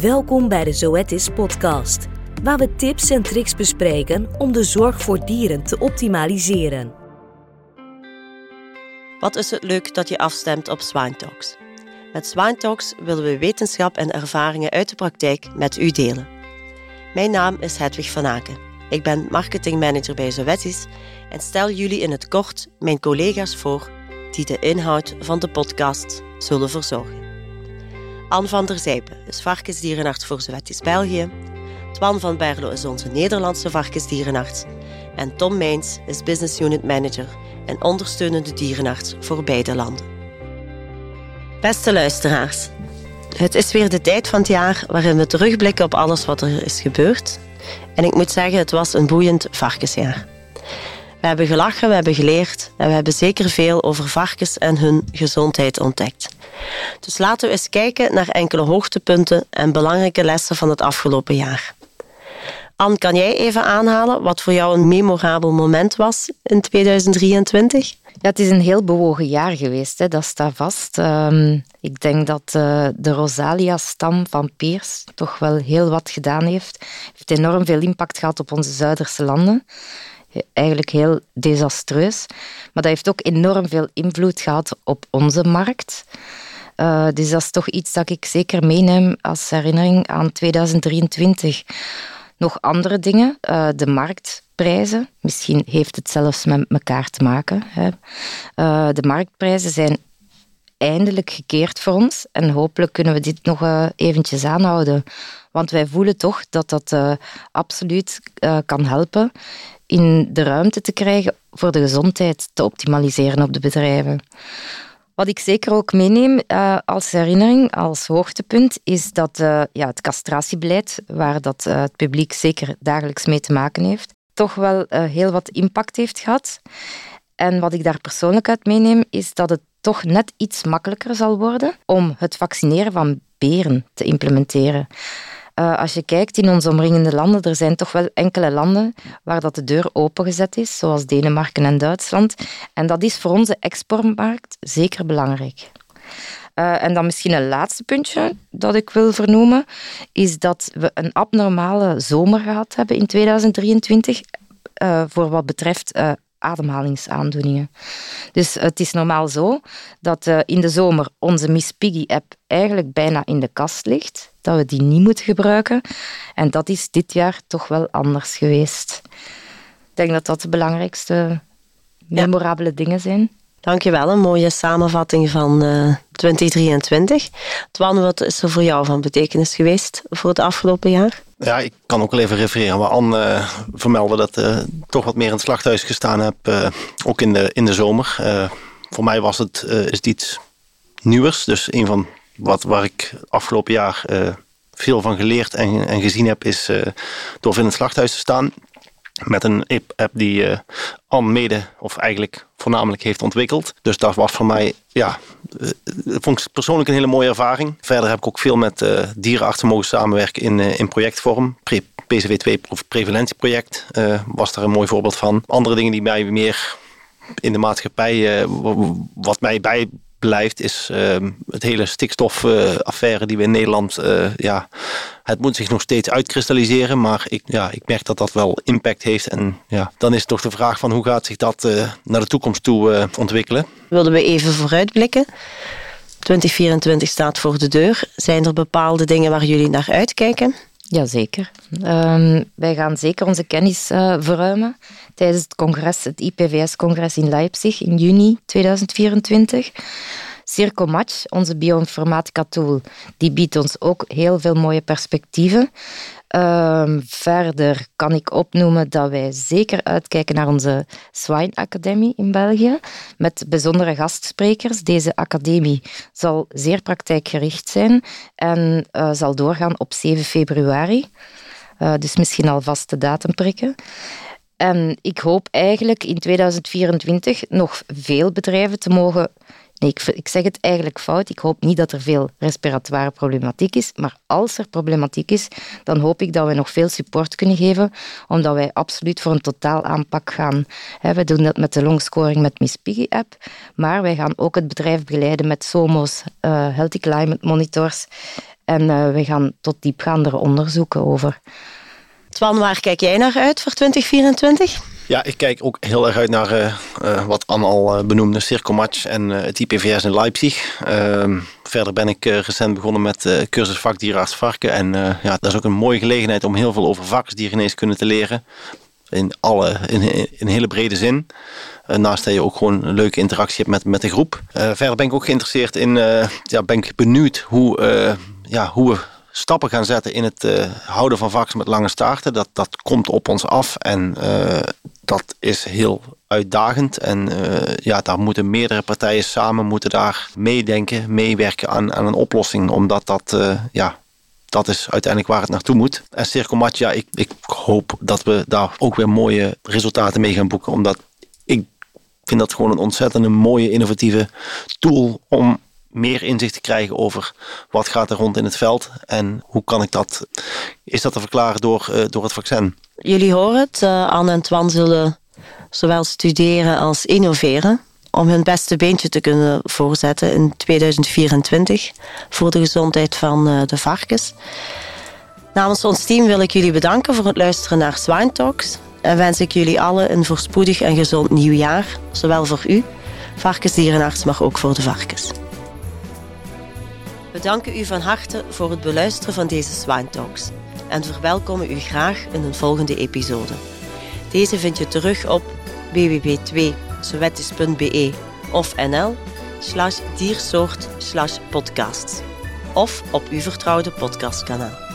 Welkom bij de Zoetis podcast, waar we tips en tricks bespreken om de zorg voor dieren te optimaliseren. Wat is het leuk dat je afstemt op Swine Talks. Met Swine Talks willen we wetenschap en ervaringen uit de praktijk met u delen. Mijn naam is Hedwig van Aken. Ik ben marketingmanager bij Zoetis en stel jullie in het kort mijn collega's voor die de inhoud van de podcast zullen verzorgen. Anne van der Zijpen is varkensdierenarts voor Zoetis België. Twan van Berlo is onze Nederlandse varkensdierenarts. En Tom Meins is business unit manager en ondersteunende dierenarts voor beide landen. Beste luisteraars, het is weer de tijd van het jaar waarin we terugblikken op alles wat er is gebeurd. En ik moet zeggen, het was een boeiend varkensjaar. We hebben gelachen, we hebben geleerd en we hebben zeker veel over varkens en hun gezondheid ontdekt. Dus laten we eens kijken naar enkele hoogtepunten en belangrijke lessen van het afgelopen jaar. Anne, kan jij even aanhalen wat voor jou een memorabel moment was in 2023? Ja, het is een heel bewogen jaar geweest, hè. dat staat vast. Um, ik denk dat uh, de Rosalia-stam van Peers toch wel heel wat gedaan heeft. heeft enorm veel impact gehad op onze Zuiderse landen. Eigenlijk heel desastreus. Maar dat heeft ook enorm veel invloed gehad op onze markt. Uh, dus dat is toch iets dat ik zeker meeneem als herinnering aan 2023. Nog andere dingen, uh, de marktprijzen. Misschien heeft het zelfs met elkaar te maken. Hè. Uh, de marktprijzen zijn eindelijk gekeerd voor ons en hopelijk kunnen we dit nog eventjes aanhouden. Want wij voelen toch dat dat absoluut kan helpen in de ruimte te krijgen voor de gezondheid te optimaliseren op de bedrijven. Wat ik zeker ook meeneem uh, als herinnering, als hoogtepunt, is dat uh, ja, het castratiebeleid, waar dat, uh, het publiek zeker dagelijks mee te maken heeft, toch wel heel wat impact heeft gehad. En wat ik daar persoonlijk uit meeneem, is dat het toch net iets makkelijker zal worden om het vaccineren van beren te implementeren. Uh, als je kijkt in onze omringende landen, er zijn toch wel enkele landen waar dat de deur opengezet is, zoals Denemarken en Duitsland. En dat is voor onze exportmarkt zeker belangrijk. Uh, en dan misschien een laatste puntje dat ik wil vernoemen, is dat we een abnormale zomer gehad hebben in 2023 uh, voor wat betreft ademhalingsaandoeningen. Dus het is normaal zo dat uh, in de zomer onze Miss Piggy-app eigenlijk bijna in de kast ligt, dat we die niet moeten gebruiken. En dat is dit jaar toch wel anders geweest. Ik denk dat dat de belangrijkste memorabele dingen zijn. Dankjewel, een mooie samenvatting van uh, 2023. Twan, wat is er voor jou van betekenis geweest voor het afgelopen jaar? Ja, ik kan ook wel even refereren waar Anne uh, vermeldde dat ik uh, toch wat meer in het slachthuis gestaan heb, ook in de, in de zomer. voor mij was het, is het iets nieuwers, dus een van wat waar ik afgelopen jaar veel van geleerd en, en gezien heb, is door in het slachthuis te staan met een app die uh, Anne mede, of eigenlijk voornamelijk heeft ontwikkeld. Dus dat was voor mij, ja, uh, vond ik persoonlijk een hele mooie ervaring. Verder heb ik ook veel met uh, dierenartsen mogen samenwerken in, in projectvorm. Pre PCW2 preventieproject was daar een mooi voorbeeld van. Andere dingen die mij meer in de maatschappij, wat mij bij blijft, is uh, het hele stikstofaffaire die we in Nederland. Uh, ja, het moet zich nog steeds uitkristalliseren, maar ik, ja, ik merk dat dat wel impact heeft. En ja, dan is toch de vraag van hoe gaat zich dat uh, naar de toekomst toe ontwikkelen. Wilden we even vooruitblikken? 2024 staat voor de deur. Zijn er bepaalde dingen waar jullie naar uitkijken? Jazeker. Um, wij gaan zeker onze kennis uh, verruimen tijdens het congres, het IPVS-congres in Leipzig in juni 2024. Circo Match, onze bioinformatica tool, die biedt ons ook heel veel mooie perspectieven. Um, verder kan ik opnoemen dat wij zeker uitkijken naar onze Swine Academie in België, met bijzondere gastsprekers. Deze academie zal zeer praktijkgericht zijn en uh, zal doorgaan op 7 februari. Uh, dus misschien alvast de datum prikken. En ik hoop eigenlijk in 2024 nog veel bedrijven te mogen Nee, ik, zeg het eigenlijk fout. Ik hoop niet dat er veel respiratoire problematiek is. Maar als er problematiek is, dan hoop ik dat we nog veel support kunnen geven. Omdat wij absoluut voor een totaal aanpak gaan. We doen dat met de longscoring met Miss Piggy app. Maar wij gaan ook het bedrijf begeleiden met SOMO's, uh, Healthy Climate Monitors. En we gaan tot diepgaandere onderzoeken over. Twan, waar kijk jij naar uit voor 2024? Ja, ik kijk ook heel erg uit naar uh, uh, wat Anne al uh, benoemde, Circomatch en het IPVS in Leipzig. Ehm, verder ben ik recent begonnen met cursus vakdierarts varken. En ja, dat is ook een mooie gelegenheid om heel veel over varkensdiergeneeskunde te leren. In, alle, in, in hele brede zin. naast dat je ook gewoon een leuke interactie hebt met, met de groep. verder ben ik ook geïnteresseerd in, ja, ben ik benieuwd hoe, ja, hoe we stappen gaan zetten in het uh, houden van varkens met lange staarten. Dat, dat komt op ons af en uh, dat is heel uitdagend. En uh, ja, daar moeten meerdere partijen samen moeten daar meedenken, meewerken aan, aan een oplossing. Omdat dat, ja, dat is uiteindelijk waar het naartoe moet. En Circomat, ja, ik, ik hoop dat we daar ook weer mooie resultaten mee gaan boeken. Omdat ik vind dat gewoon een ontzettend mooie, innovatieve tool om meer inzicht te krijgen over wat gaat er rond in het veld en hoe kan ik dat, is dat te verklaren door, uh, door het vaccin? Jullie horen het, uh, Anne en Twan zullen zowel studeren als innoveren om hun beste beentje te kunnen voorzetten in 2024 voor de gezondheid van uh, de varkens. Namens ons team wil ik jullie bedanken voor het luisteren naar Swine Talks en wens ik jullie allen een voorspoedig en gezond nieuwjaar, zowel voor u, varkensdierenarts, maar ook voor de varkens. We danken u van harte voor het beluisteren van deze Swine Talks en verwelkomen u graag in een volgende episode. Deze vind je terug op www.sowettis.be of nl slash diersoort slash of op uw vertrouwde podcastkanaal.